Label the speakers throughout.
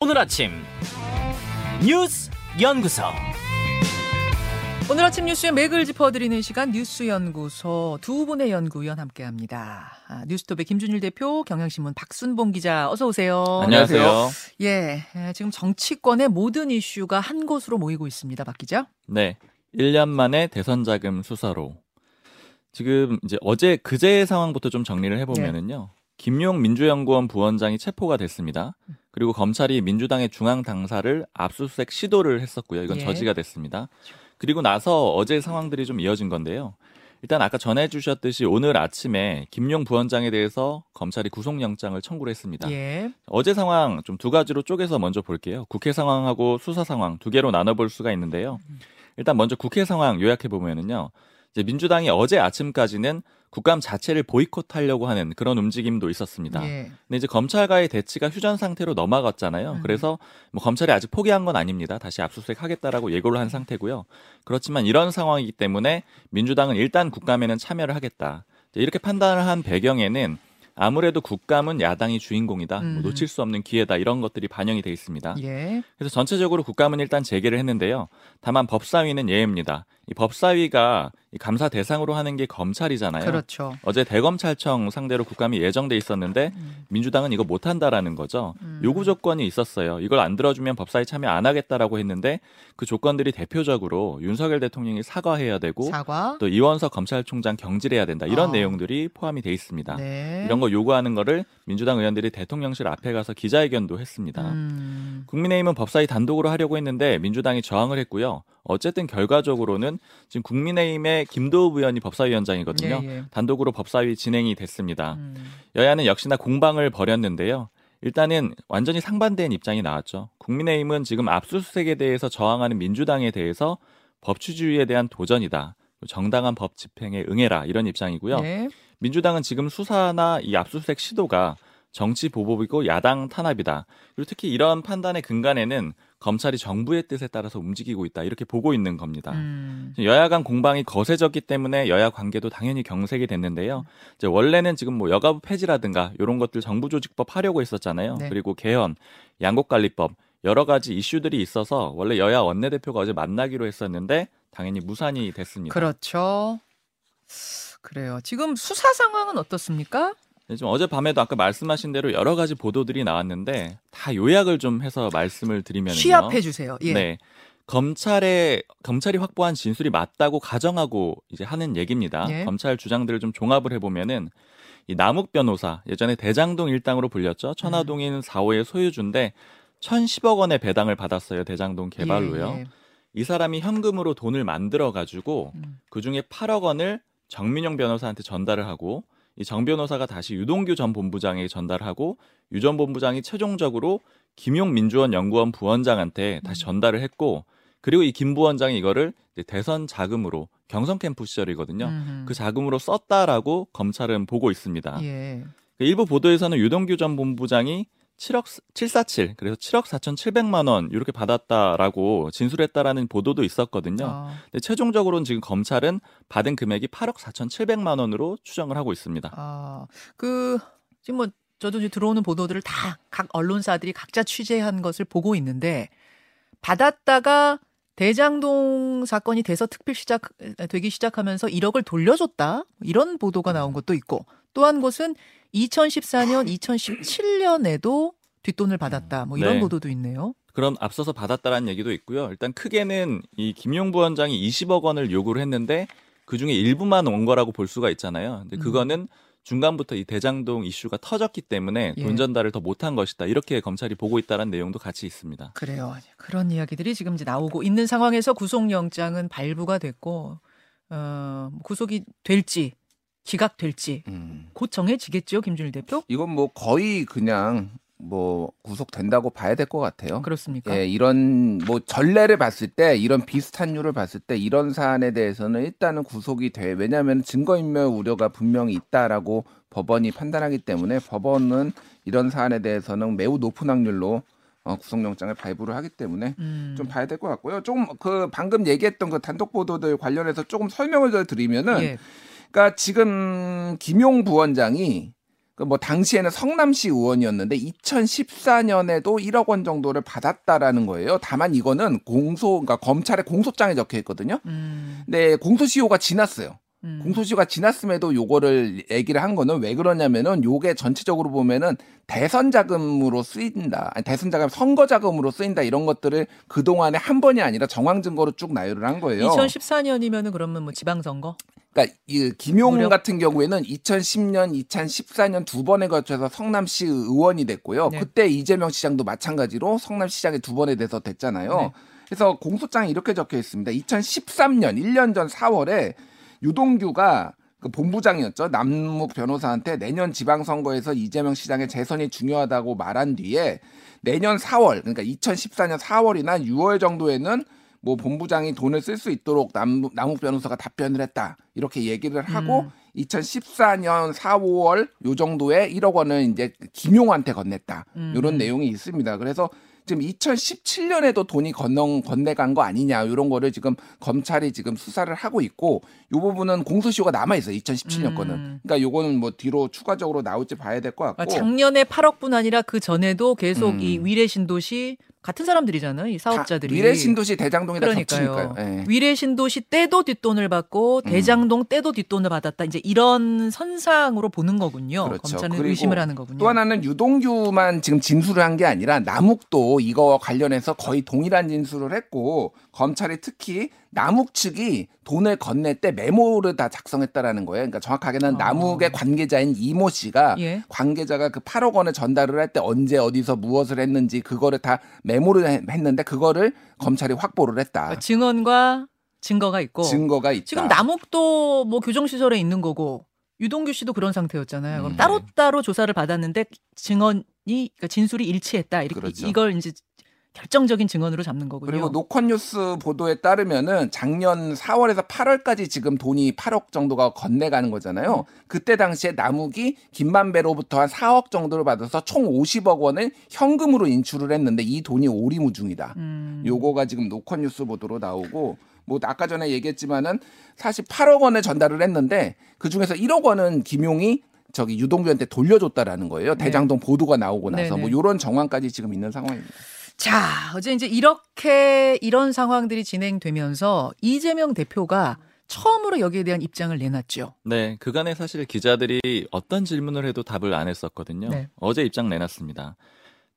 Speaker 1: 오늘 아침 뉴스 연구소
Speaker 2: 오늘 아침 뉴스의 맥을 짚어드리는 시간 뉴스 연구소 두 분의 연구위원 함께합니다. 아, 뉴스톱의 김준일 대표, 경향신문 박순봉 기자, 어서 오세요.
Speaker 3: 안녕하세요.
Speaker 2: 예, 에, 지금 정치권의 모든 이슈가 한 곳으로 모이고 있습니다, 박 기자.
Speaker 3: 네. 1년 만에 대선 자금 수사로. 지금 이제 어제 그제의 상황부터 좀 정리를 해보면은요. 김용 민주연구원 부원장이 체포가 됐습니다. 그리고 검찰이 민주당의 중앙 당사를 압수수색 시도를 했었고요. 이건
Speaker 2: 예.
Speaker 3: 저지가 됐습니다. 그리고 나서 어제 상황들이 좀 이어진 건데요. 일단 아까 전해 주셨듯이 오늘 아침에 김용 부원장에 대해서 검찰이 구속영장을 청구를 했습니다.
Speaker 2: 예.
Speaker 3: 어제 상황 좀 두 가지로 쪼개서 먼저 볼게요. 국회 상황하고 수사 상황 두 개로 나눠 볼 수가 있는데요. 일단 먼저 국회 상황 요약해 보면은요. 민주당이 어제 아침까지는 국감 자체를 보이콧하려고 하는 그런 움직임도 있었습니다.
Speaker 2: 예.
Speaker 3: 근데 이제 검찰과의 대치가 휴전 상태로 넘어갔잖아요.
Speaker 2: 음.
Speaker 3: 그래서 뭐 검찰이 아직 포기한 건 아닙니다. 다시 압수수색 하겠다라고 예고를 한 상태고요. 그렇지만 이런 상황이기 때문에 민주당은 일단 국감에는 참여를 하겠다. 이렇게 판단을 한 배경에는 아무래도 국감은 야당이 주인공이다. 뭐
Speaker 2: 음.
Speaker 3: 놓칠 수 없는 기회다. 이런 것들이 반영이 돼 있습니다.
Speaker 2: 예.
Speaker 3: 그래서 전체적으로 국감은 일단 재개를 했는데요. 다만 법사위는 예입니다. 이 법사위가 이 감사 대상으로 하는 게 검찰이잖아요.
Speaker 2: 그렇죠.
Speaker 3: 어제 대검찰청 상대로 국감이 예정돼 있었는데 민주당은 이거 못 한다라는 거죠.
Speaker 2: 음.
Speaker 3: 요구 조건이 있었어요. 이걸 안 들어주면 법사위 참여 안 하겠다라고 했는데 그 조건들이 대표적으로 윤석열 대통령이 사과해야 되고
Speaker 2: 사과.
Speaker 3: 또 이원석 검찰총장 경질해야 된다. 이런
Speaker 2: 아.
Speaker 3: 내용들이 포함이 돼 있습니다.
Speaker 2: 네.
Speaker 3: 이런 거 요구하는 거를 민주당 의원들이 대통령실 앞에 가서 기자회견도 했습니다.
Speaker 2: 음.
Speaker 3: 국민의힘은 법사위 단독으로 하려고 했는데 민주당이 저항을 했고요. 어쨌든 결과적으로는 지금 국민의힘의 김도읍 의원이 법사위원장이거든요.
Speaker 2: 예, 예.
Speaker 3: 단독으로 법사위 진행이 됐습니다.
Speaker 2: 음.
Speaker 3: 여야는 역시나 공방을 벌였는데요. 일단은 완전히 상반된 입장이 나왔죠. 국민의힘은 지금 압수수색에 대해서 저항하는 민주당에 대해서 법치주의에 대한 도전이다. 정당한 법 집행에 응해라 이런 입장이고요.
Speaker 2: 예.
Speaker 3: 민주당은 지금 수사나 이 압수수색 시도가 정치 보복이고 야당 탄압이다. 그리고 특히 이런 판단의 근간에는 검찰이 정부의 뜻에 따라서 움직이고 있다. 이렇게 보고 있는 겁니다.
Speaker 2: 음.
Speaker 3: 여야 간 공방이 거세졌기 때문에 여야 관계도 당연히 경색이 됐는데요. 이제 원래는 지금 뭐 여가부 폐지라든가 이런 것들 정부 조직법 하려고 했었잖아요.
Speaker 2: 네.
Speaker 3: 그리고 개헌, 양곡관리법 여러 가지 이슈들이 있어서 원래 여야 원내대표가 어제 만나기로 했었는데 당연히 무산이 됐습니다.
Speaker 2: 그렇죠. 그래요. 지금 수사 상황은 어떻습니까?
Speaker 3: 네, 좀 어젯밤에도 아까 말씀하신 대로 여러 가지 보도들이 나왔는데 다 요약을 좀 해서 말씀을 드리면요.
Speaker 2: 취합해 주세요. 예.
Speaker 3: 네. 검찰의 검찰이 확보한 진술이 맞다고 가정하고 이제 하는 얘기입니다.
Speaker 2: 예.
Speaker 3: 검찰 주장들을 좀 종합을 해 보면은 이 남욱 변호사 예전에 대장동 일당으로 불렸죠. 천화동인 4호의 소유주인데 1,010억 원의 배당을 받았어요. 대장동 개발로요.
Speaker 2: 예, 예.
Speaker 3: 이 사람이 현금으로 돈을 만들어 가지고
Speaker 2: 음.
Speaker 3: 그 중에 8억 원을 정민용 변호사한테 전달을 하고 이 정 변호사가 다시 유동규 전 본부장에게 전달하고 유 전 본부장이 최종적으로 김용 민주원 연구원 부원장한테 다시 전달을 했고 그리고 이 김 부원장이 이거를 대선 자금으로 경선 캠프 시절이거든요.
Speaker 2: 음흠.
Speaker 3: 그 자금으로 썼다라고 검찰은 보고 있습니다.
Speaker 2: 예.
Speaker 3: 그 일부 보도에서는 유동규 전 본부장이 7억 747 그래서 7억 4,700만 원 이렇게 받았다라고 진술했다라는 보도도 있었거든요.
Speaker 2: 아,
Speaker 3: 근데 최종적으로는 지금 검찰은 받은 금액이 8억 4,700만 원으로 추정을 하고 있습니다.
Speaker 2: 아, 그 지금 뭐 저도 이제 들어오는 보도들을 다 각 언론사들이 각자 취재한 것을 보고 있는데 받았다가 대장동 사건이 돼서 특필 시작 되기 시작하면서 1억을 돌려줬다 이런 보도가 나온 것도 있고 또 한 곳은 2014년, 2017년에도 뒷돈을 받았다 뭐 이런
Speaker 3: 네.
Speaker 2: 보도도 있네요.
Speaker 3: 그럼 앞서서 받았다라는 얘기도 있고요. 일단 크게는 이 김용 부원장이 20억 원을 요구를 했는데 그 중에 일부만 온 거라고 볼 수가 있잖아요. 근데
Speaker 2: 음.
Speaker 3: 그거는 중간부터 이 대장동 이슈가 터졌기 때문에
Speaker 2: 예.
Speaker 3: 돈 전달을 더 못한 것이다. 이렇게 검찰이 보고 있다는 내용도 같이 있습니다.
Speaker 2: 그래요. 그런 이야기들이 지금 이제 나오고 있는 상황에서 구속영장은 발부가 됐고 어, 구속이 될지 기각될지
Speaker 4: 음.
Speaker 2: 곧 정해지겠죠, 김준일 대표?
Speaker 4: 이건 뭐 거의 그냥 뭐 구속된다고 봐야 될 것 같아요.
Speaker 2: 그렇습니까?
Speaker 4: 예, 이런 뭐 전례를 봤을 때 이런 비슷한 류를 봤을 때 이런 사안에 대해서는 일단은 구속이 돼. 왜냐하면 증거인멸 우려가 분명히 있다라고 법원이 판단하기 때문에 법원은 이런 사안에 대해서는 매우 높은 확률로 어, 구속영장을 발부를 하기 때문에
Speaker 2: 음.
Speaker 4: 좀 봐야 될 것 같고요. 조금 그 방금 얘기했던 그 단독 보도들 관련해서 조금 설명을 더 드리면은
Speaker 2: 예.
Speaker 4: 그러니까 지금 김용 부원장이 그뭐 당시에는 성남시 의원이었는데 2014년에도 1억 원 정도를 받았다라는 거예요. 다만 이거는 공소 그러니까 검찰의 공소장에 적혀 있거든요.
Speaker 2: 음,
Speaker 4: 근데 공소시효가 지났어요.
Speaker 2: 음.
Speaker 4: 공소시효가 지났음에도 요거를 얘기를 한 거는 왜 그러냐면은 요게 전체적으로 보면은 대선 자금으로 쓰인다. 아니 대선 자금 선거 자금으로 쓰인다 이런 것들을 그동안에 한 번이 아니라 정황 증거로 쭉 나열을 한 거예요.
Speaker 2: 2014년이면은 그러면 뭐 지방 선거?
Speaker 4: 그러니까 이 김용
Speaker 2: 무려-
Speaker 4: 같은 경우에는 2010년, 2014년 두 번에 걸쳐서 성남시 의원이 됐고요.
Speaker 2: 네.
Speaker 4: 그때 이재명 시장도 마찬가지로 성남시장에 두 번에 돼서 됐잖아요.
Speaker 2: 네.
Speaker 4: 그래서 공소장에 이렇게 적혀 있습니다. 2013년 1년 전 4월에 유동규가 그 본부장이었죠. 남욱 변호사한테 내년 지방선거에서 이재명 시장의 재선이 중요하다고 말한 뒤에 내년 4월, 그러니까 2014년 4월이나 6월 정도에는 뭐 본부장이 돈을 쓸 수 있도록 남, 남욱 변호사가 답변을 했다. 이렇게 얘기를 하고
Speaker 2: 음.
Speaker 4: 2014년 4, 5월 요 정도에 1억 원을 이제 김용한테 건넸다.
Speaker 2: 음.
Speaker 4: 이런 내용이 있습니다. 그래서 지금 2017년에도 돈이 건너 건네간 거 아니냐 이런 거를 지금 검찰이 지금 수사를 하고 있고 요 부분은 공소시효가 남아 있어요. 2017년
Speaker 2: 음.
Speaker 4: 거는. 그러니까 요거는 뭐 뒤로 추가적으로 나올지 봐야 될 것 같고.
Speaker 2: 아, 작년에 8억뿐 아니라 그 전에도 계속
Speaker 4: 음.
Speaker 2: 이 위례 신도시 같은 사람들이잖아요. 이 사업자들이.
Speaker 4: 미래 신도시 대장동에다
Speaker 2: 그러니까요.
Speaker 4: 겹치니까요. 예.
Speaker 2: 위례 신도시 때도 뒷돈을 받고
Speaker 4: 음.
Speaker 2: 대장동 때도 뒷돈을 받았다. 이제 이런 선상으로 보는 거군요.
Speaker 4: 그렇죠.
Speaker 2: 검찰은 의심을 하는 거군요.
Speaker 4: 또 하나는 유동규만 지금 진술을 한 게 아니라 남욱도 이거 관련해서 거의 동일한 진술을 했고 검찰이 특히 남욱 측이 돈을 건넬 때 메모를 다 작성했다라는 거예요. 그러니까 정확하게는
Speaker 2: 어.
Speaker 4: 남욱의 관계자인 이모 씨가
Speaker 2: 예.
Speaker 4: 관계자가 그 8억 원을 전달을 할 때 언제 어디서 무엇을 했는지 그거를 다 메모를 해- 했는데 그거를 검찰이 확보를 했다.
Speaker 2: 그러니까 증언과 증거가 있고
Speaker 4: 증거가 있다.
Speaker 2: 지금 남욱도 뭐 교정 시설에 있는 거고 유동규 씨도 그런 상태였잖아요. 그럼
Speaker 4: 음.
Speaker 2: 따로따로 조사를 받았는데 증언이 그러니까 진술이 일치했다. 이렇게
Speaker 4: 그렇죠.
Speaker 2: 이걸 이제 결정적인 증언으로 잡는 거군요.
Speaker 4: 그리고 노컷뉴스 보도에 따르면은 작년 4월에서 8월까지 지금 돈이 8억 정도가 건네가는 거잖아요. 그때 당시에 남욱이 김만배로부터 한 4억 정도를 받아서 총 50억 원을 현금으로 인출을 했는데 이 돈이 오리무중이다.
Speaker 2: 음.
Speaker 4: 요거가 지금 노컷뉴스 보도로 나오고 뭐 아까 전에 얘기했지만은 사실 8억 원을 전달을 했는데 그 중에서 1억 원은 김용이 저기 유동규한테 돌려줬다라는 거예요.
Speaker 2: 네.
Speaker 4: 대장동 보도가 나오고 나서
Speaker 2: 네 네.
Speaker 4: 뭐 요런 정황까지 지금 있는 상황입니다.
Speaker 2: 자, 어제 이제 이렇게 이런 상황들이 진행되면서 이재명 대표가 처음으로 여기에 대한 입장을 내놨죠.
Speaker 3: 네, 그간에 사실 기자들이 어떤 질문을 해도 답을 안 했었거든요.
Speaker 2: 네.
Speaker 3: 어제 입장 내놨습니다.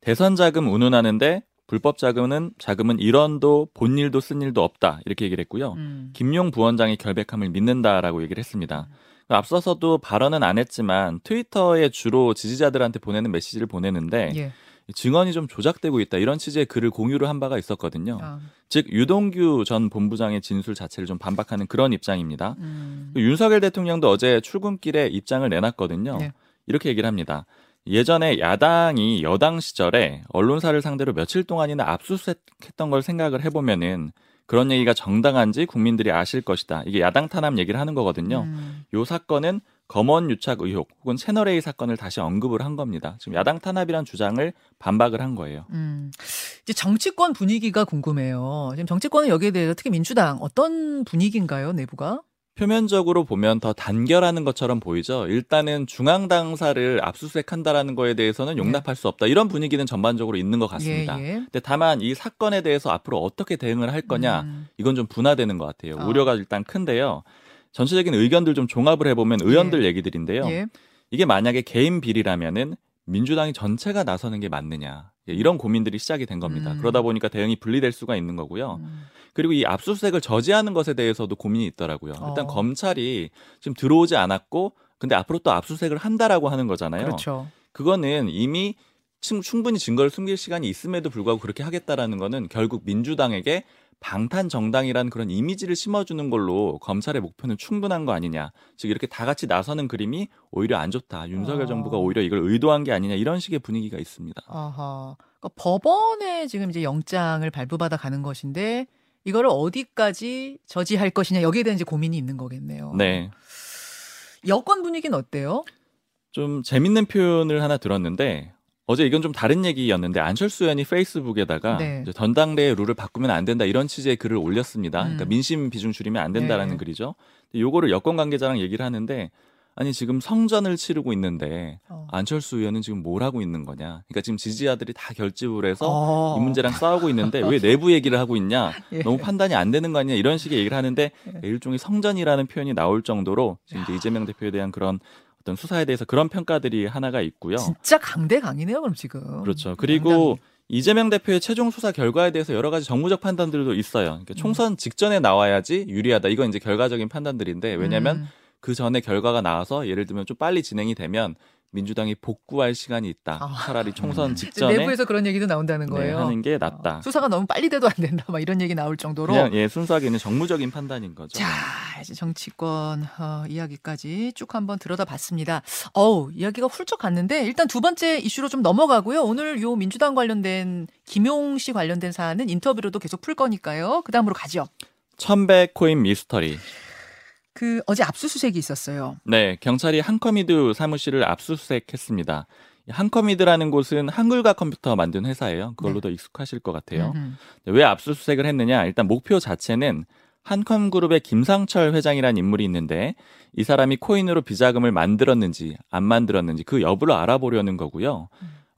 Speaker 3: 대선 자금 운운하는데 불법 자금은 자금은 1원도 본 일도 쓴 일도 없다 이렇게 얘기를 했고요.
Speaker 2: 음.
Speaker 3: 김용 부원장의 결백함을 믿는다라고 얘기를 했습니다. 앞서서도 발언은 안 했지만 트위터에 주로 지지자들한테 보내는 메시지를 보내는데
Speaker 2: 예.
Speaker 3: 증언이 좀 조작되고 있다 이런 취지의 글을 공유를 한 바가 있었거든요.
Speaker 2: 아,
Speaker 3: 즉 유동규 전 본부장의 진술 자체를 좀 반박하는 그런 입장입니다.
Speaker 2: 음.
Speaker 3: 윤석열 대통령도 어제 출근길에 입장을 내놨거든요.
Speaker 2: 네.
Speaker 3: 이렇게 얘기를 합니다. 예전에 야당이 여당 시절에 언론사를 상대로 며칠 동안이나 압수수색했던 걸 생각을 해보면은 그런 얘기가 정당한지 국민들이 아실 것이다. 이게 야당 탄압 얘기를 하는 거거든요.
Speaker 2: 음.
Speaker 3: 요 사건은 검언 유착 의혹 혹은 채널 A 사건을 다시 언급을 한 겁니다. 지금 야당 탄압이란 주장을 반박을 한 거예요.
Speaker 2: 음. 이제 정치권 분위기가 궁금해요. 지금 정치권은 여기에 대해서 특히 민주당 어떤 분위기인가요, 내부가?
Speaker 3: 표면적으로 보면 더 단결하는 것처럼 보이죠. 일단은 중앙 당사를 압수수색한다라는 거에 대해서는 용납할 수 없다. 이런 분위기는 전반적으로 있는 것 같습니다.
Speaker 2: 예, 예.
Speaker 3: 근데 다만 이 사건에 대해서 앞으로 어떻게 대응을 할 거냐
Speaker 2: 음.
Speaker 3: 이건 좀 분화되는 것 같아요.
Speaker 2: 아.
Speaker 3: 우려가 일단 큰데요. 전체적인 의견들 좀 종합을 해보면 의원들 얘기들인데요.
Speaker 2: 예.
Speaker 3: 이게 만약에 개인 비리라면은 민주당이 전체가 나서는 게 맞느냐 예, 이런 고민들이 시작이 된 겁니다.
Speaker 2: 음.
Speaker 3: 그러다 보니까 대응이 분리될 수가 있는 거고요.
Speaker 2: 음.
Speaker 3: 그리고 이 압수수색을 저지하는 것에 대해서도 고민이 있더라고요. 일단
Speaker 2: 어.
Speaker 3: 검찰이 지금 들어오지 않았고 근데 앞으로 또 압수수색을 한다라고 하는 거잖아요.
Speaker 2: 그렇죠.
Speaker 3: 그거는 이미 충- 충분히 증거를 숨길 시간이 있음에도 불구하고 그렇게 하겠다라는 거는 결국 민주당에게 방탄 정당이라는 그런 이미지를 심어주는 걸로 검찰의 목표는 충분한 거 아니냐. 즉 이렇게 다 같이 나서는 그림이 오히려 안 좋다. 윤석열
Speaker 2: 어.
Speaker 3: 정부가 오히려 이걸 의도한 게 아니냐 이런 식의 분위기가 있습니다.
Speaker 2: 아하. 그러니까 법원에 지금 이제 영장을 발부받아 가는 것인데 이거를 어디까지 저지할 것이냐 여기에 대한 이제 고민이 있는 거겠네요.
Speaker 3: 네.
Speaker 2: 여권 분위기는 어때요?
Speaker 3: 좀 재밌는 표현을 하나 들었는데 어제 이건 좀 다른 얘기였는데 안철수 의원이 페이스북에다가
Speaker 2: 네.
Speaker 3: 이제 전당대회 룰을 바꾸면 안 된다 이런 취지의 글을 올렸습니다. 그러니까
Speaker 2: 음.
Speaker 3: 민심 비중 줄이면 안 된다라는
Speaker 2: 네.
Speaker 3: 글이죠. 요거를 여권 관계자랑 얘기를 하는데 아니 지금 성전을 치르고 있는데
Speaker 2: 어.
Speaker 3: 안철수 의원은 지금 뭘 하고 있는 거냐? 그러니까 지금 지지자들이 다 결집을 해서
Speaker 2: 어.
Speaker 3: 이 문제랑 싸우고 있는데 왜 내부 얘기를 하고 있냐?
Speaker 2: 예.
Speaker 3: 너무 판단이 안 되는 거 아니냐? 이런 식의 얘기를 하는데 일종의 성전이라는 표현이 나올 정도로 지금 이제 이재명 대표에 대한 그런 어떤 수사에 대해서 그런 평가들이 하나가 있고요.
Speaker 2: 진짜 강대강이네요, 그럼 지금.
Speaker 3: 그렇죠. 그리고 이재명 대표의 최종 수사 결과에 대해서 여러 가지 정무적 판단들도 있어요. 그러니까 총선 직전에 나와야지 유리하다. 이건 이제 결과적인 판단들인데 왜냐하면
Speaker 2: 음.
Speaker 3: 그 전에 결과가 나와서 예를 들면 좀 빨리 진행이 되면 민주당이 복구할 시간이 있다.
Speaker 2: 아.
Speaker 3: 차라리 총선
Speaker 2: 이제
Speaker 3: 직전에
Speaker 2: 내부에서 그런 얘기도 나온다는
Speaker 3: 네,
Speaker 2: 거예요.
Speaker 3: 하는 게 낫다.
Speaker 2: 어, 수사가 너무 빨리 돼도 안 된다. 막 이런 얘기 나올 정도로.
Speaker 3: 그냥 예 순수하게 있는 정무적인 판단인 거죠.
Speaker 2: 자, 이제 정치권 어, 이야기까지 쭉 한번 들여다봤습니다. 어우, 이야기가 훌쩍 갔는데 일단 두 번째 이슈로 좀 넘어가고요. 오늘 요 민주당 관련된 김용 씨 관련된 사안은 인터뷰로도 계속 풀 거니까요. 그 다음으로 가죠.
Speaker 3: 천백 코인 미스터리.
Speaker 2: 그 어제 압수수색이 있었어요.
Speaker 3: 네, 경찰이 한커미드 사무실을 압수수색했습니다. 이 한커미드라는 곳은 한글과 컴퓨터 만든 회사예요. 그걸로
Speaker 2: 네.
Speaker 3: 더 익숙하실 것 같아요.
Speaker 2: 음,
Speaker 3: 왜 압수수색을 했느냐? 일단 목표 자체는 한컴그룹의 김상철 회장이라는 인물이 있는데 이 사람이 코인으로 비자금을 만들었는지 안 만들었는지 그 여부를 알아보려는 거고요.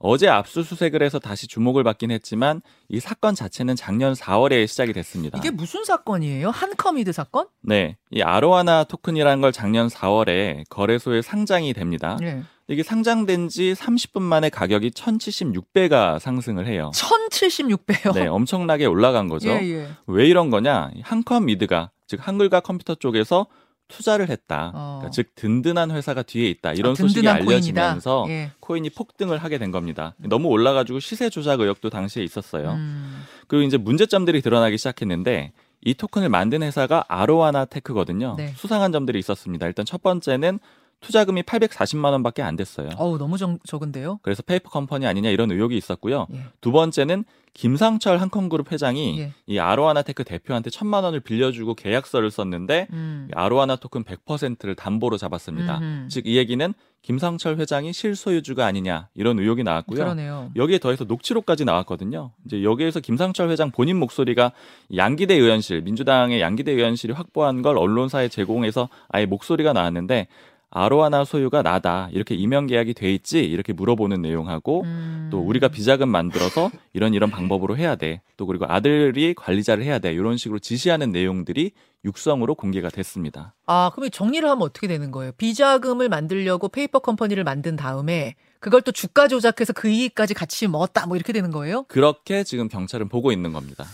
Speaker 3: 어제 압수수색을 해서 다시 주목을 받긴 했지만 이 사건 자체는 작년 4월에 시작이 됐습니다.
Speaker 2: 이게 무슨 사건이에요? 한컴위드 사건?
Speaker 3: 네, 이 아로와나 토큰이라는 걸 작년 4월에 거래소에 상장이 됩니다.
Speaker 2: 네.
Speaker 3: 이게 상장된 지 30분 만에 가격이 1,076배가 상승을 해요.
Speaker 2: 1076배요.
Speaker 3: 네, 엄청나게 올라간 거죠.
Speaker 2: 예, 예.
Speaker 3: 왜 이런 거냐? 이 한컴위드가 즉 한글과 컴퓨터 쪽에서 투자를 했다.
Speaker 2: 어.
Speaker 3: 그러니까 즉 든든한 회사가 뒤에 있다. 이런
Speaker 2: 아,
Speaker 3: 소식이 알려지면서.
Speaker 2: 예.
Speaker 3: 코인이 폭등을 하게 된 겁니다. 너무 올라가지고 시세 조작 의혹도 당시에 있었어요.
Speaker 2: 음.
Speaker 3: 그리고 이제 문제점들이 드러나기 시작했는데 이 토큰을 만든 회사가 아로와나 테크거든요.
Speaker 2: 네.
Speaker 3: 수상한 점들이 있었습니다. 일단 첫 번째는 투자금이 840만 원밖에 안 됐어요.
Speaker 2: 어우, 너무 적, 적은데요?
Speaker 3: 그래서 페이퍼 컴퍼니 아니냐 이런 의혹이 있었고요.
Speaker 2: 예.
Speaker 3: 두 번째는 김상철 한컴그룹 회장이
Speaker 2: 예.
Speaker 3: 이 아로와나테크 대표한테 천만 원을 빌려주고 계약서를 썼는데
Speaker 2: 음.
Speaker 3: 이 아로와나 토큰 100%를 담보로 잡았습니다. 즉 이 얘기는 김상철 회장이 실소유주가 아니냐 이런 의혹이 나왔고요.
Speaker 2: 그러네요.
Speaker 3: 여기에 더해서 녹취록까지 나왔거든요. 이제 여기에서 김상철 회장 본인 목소리가 양기대 의원실, 민주당의 양기대 의원실이 확보한 걸 언론사에 제공해서 아예 목소리가 나왔는데 아로와나 소유가 나다 이렇게 이면 계약이 돼 있지 이렇게 물어보는 내용하고
Speaker 2: 음.
Speaker 3: 또 우리가 비자금 만들어서 이런 이런 방법으로 해야 돼. 또 그리고 아들이 관리자를 해야 돼. 이런 식으로 지시하는 내용들이 육성으로 공개가 됐습니다.
Speaker 2: 아, 그럼 정리를 하면 어떻게 되는 거예요? 비자금을 만들려고 페이퍼 컴퍼니를 만든 다음에 그걸 또 주가 조작해서 그 이익까지 같이 먹었다 뭐 이렇게 되는 거예요?
Speaker 3: 그렇게 지금 경찰은 보고 있는 겁니다.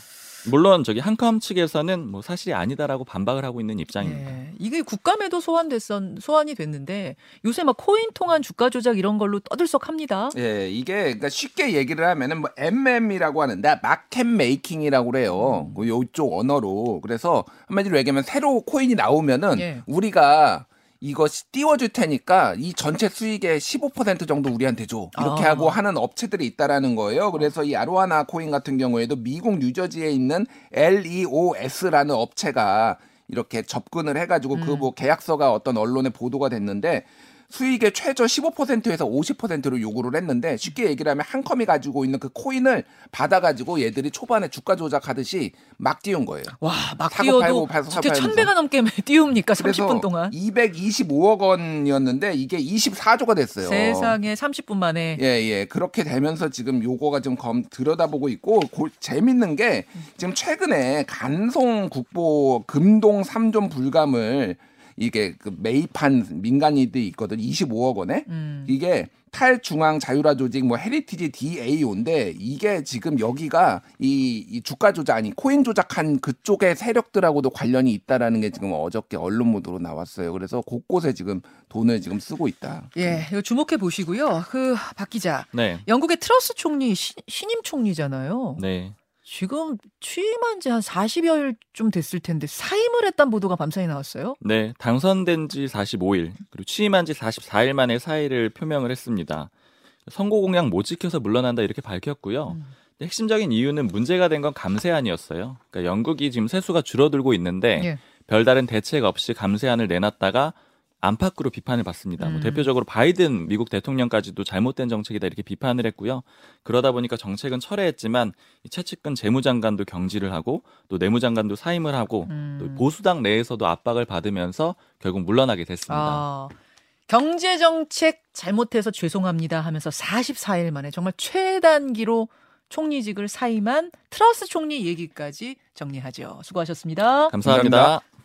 Speaker 3: 물론 저기 한컴 측에서는 뭐 사실이 아니다라고 반박을 하고 있는 입장입니다.
Speaker 2: 예. 이게 국감에도 소환됐었 소환이 됐는데 요새 막 코인 통한 주가 조작 이런 걸로 떠들썩합니다.
Speaker 4: 예, 이게 그러니까 쉽게 얘기를 하면은 뭐 MM이라고 하는데 market making이라고 그래요. 그 요쪽 언어로. 그래서 한마디로 얘기하면 새로 코인이 나오면은
Speaker 2: 예.
Speaker 4: 우리가 이거 띄워줄 테니까 이 전체 수익의 15% 정도 우리한테 줘. 이렇게
Speaker 2: 아.
Speaker 4: 하고 하는 업체들이 있다라는 거예요. 그래서 이 아로와나 코인 같은 경우에도 미국 뉴저지에 있는 LEOS라는 업체가 이렇게 접근을 해가지고 그뭐 계약서가 어떤 언론에 보도가 됐는데 수익의 최저 15%에서 50%로 요구를 했는데 쉽게 얘기를 하면 한컴이 가지고 있는 그 코인을 받아가지고 얘들이 초반에 주가 조작하듯이 막 띄운 거예요.
Speaker 2: 와, 막 뛰어도
Speaker 4: 팔고 팔고
Speaker 2: 진짜 천 배가 넘게 띄웁니까? 30분 동안.
Speaker 4: 225억 원이었는데 이게 24조가 됐어요.
Speaker 2: 세상에 30분 만에
Speaker 4: 예, 예. 그렇게 되면서 지금 요거가 좀 검, 들여다보고 있고, 고, 재밌는 게 지금 최근에 간송 국보 금동 삼존불감을 이게 그 매입한 민간인들이 있거든. 25억 원에.
Speaker 2: 음.
Speaker 4: 이게 탈중앙 자율화 조직 뭐 헤리티지 DAO인데 이게 지금 여기가 이, 이 주가 조작 아니 코인 조작한 그쪽의 세력들하고도 관련이 있다라는 게 지금 어저께 언론 보도로 나왔어요. 그래서 곳곳에 지금 돈을 지금 쓰고 있다.
Speaker 2: 예, 이거 주목해 보시고요. 그 박 기자,
Speaker 3: 네.
Speaker 2: 영국의 트러스 총리 시, 신임 총리잖아요.
Speaker 3: 네.
Speaker 2: 지금 취임한 지 한 40여일쯤 됐을 텐데 사임을 했다는 보도가 밤사이 나왔어요.
Speaker 3: 네. 당선된 지 45일, 그리고 취임한 지 44일 만에 사의를 표명을 했습니다. 선거 공약 못 지켜서 물러난다 이렇게 밝혔고요.
Speaker 2: 음.
Speaker 3: 핵심적인 이유는 문제가 된 건 감세안이었어요. 그러니까 영국이 지금 세수가 줄어들고 있는데
Speaker 2: 예.
Speaker 3: 별다른 대책 없이 감세안을 내놨다가 안팎으로 비판을 받습니다. 뭐
Speaker 2: 음.
Speaker 3: 대표적으로 바이든 미국 대통령까지도 잘못된 정책이다 이렇게 비판을 했고요. 그러다 보니까 정책은 철회했지만 이 최측근 재무장관도 경질을 하고 또 내무장관도 사임을 하고
Speaker 2: 음.
Speaker 3: 또 보수당 내에서도 압박을 받으면서 결국 물러나게 됐습니다.
Speaker 2: 아, 경제 정책 잘못해서 죄송합니다 하면서 44일 만에 정말 최단기로 총리직을 사임한 트러스 총리 얘기까지 정리하죠. 수고하셨습니다.
Speaker 3: 감사합니다.
Speaker 4: 감사합니다.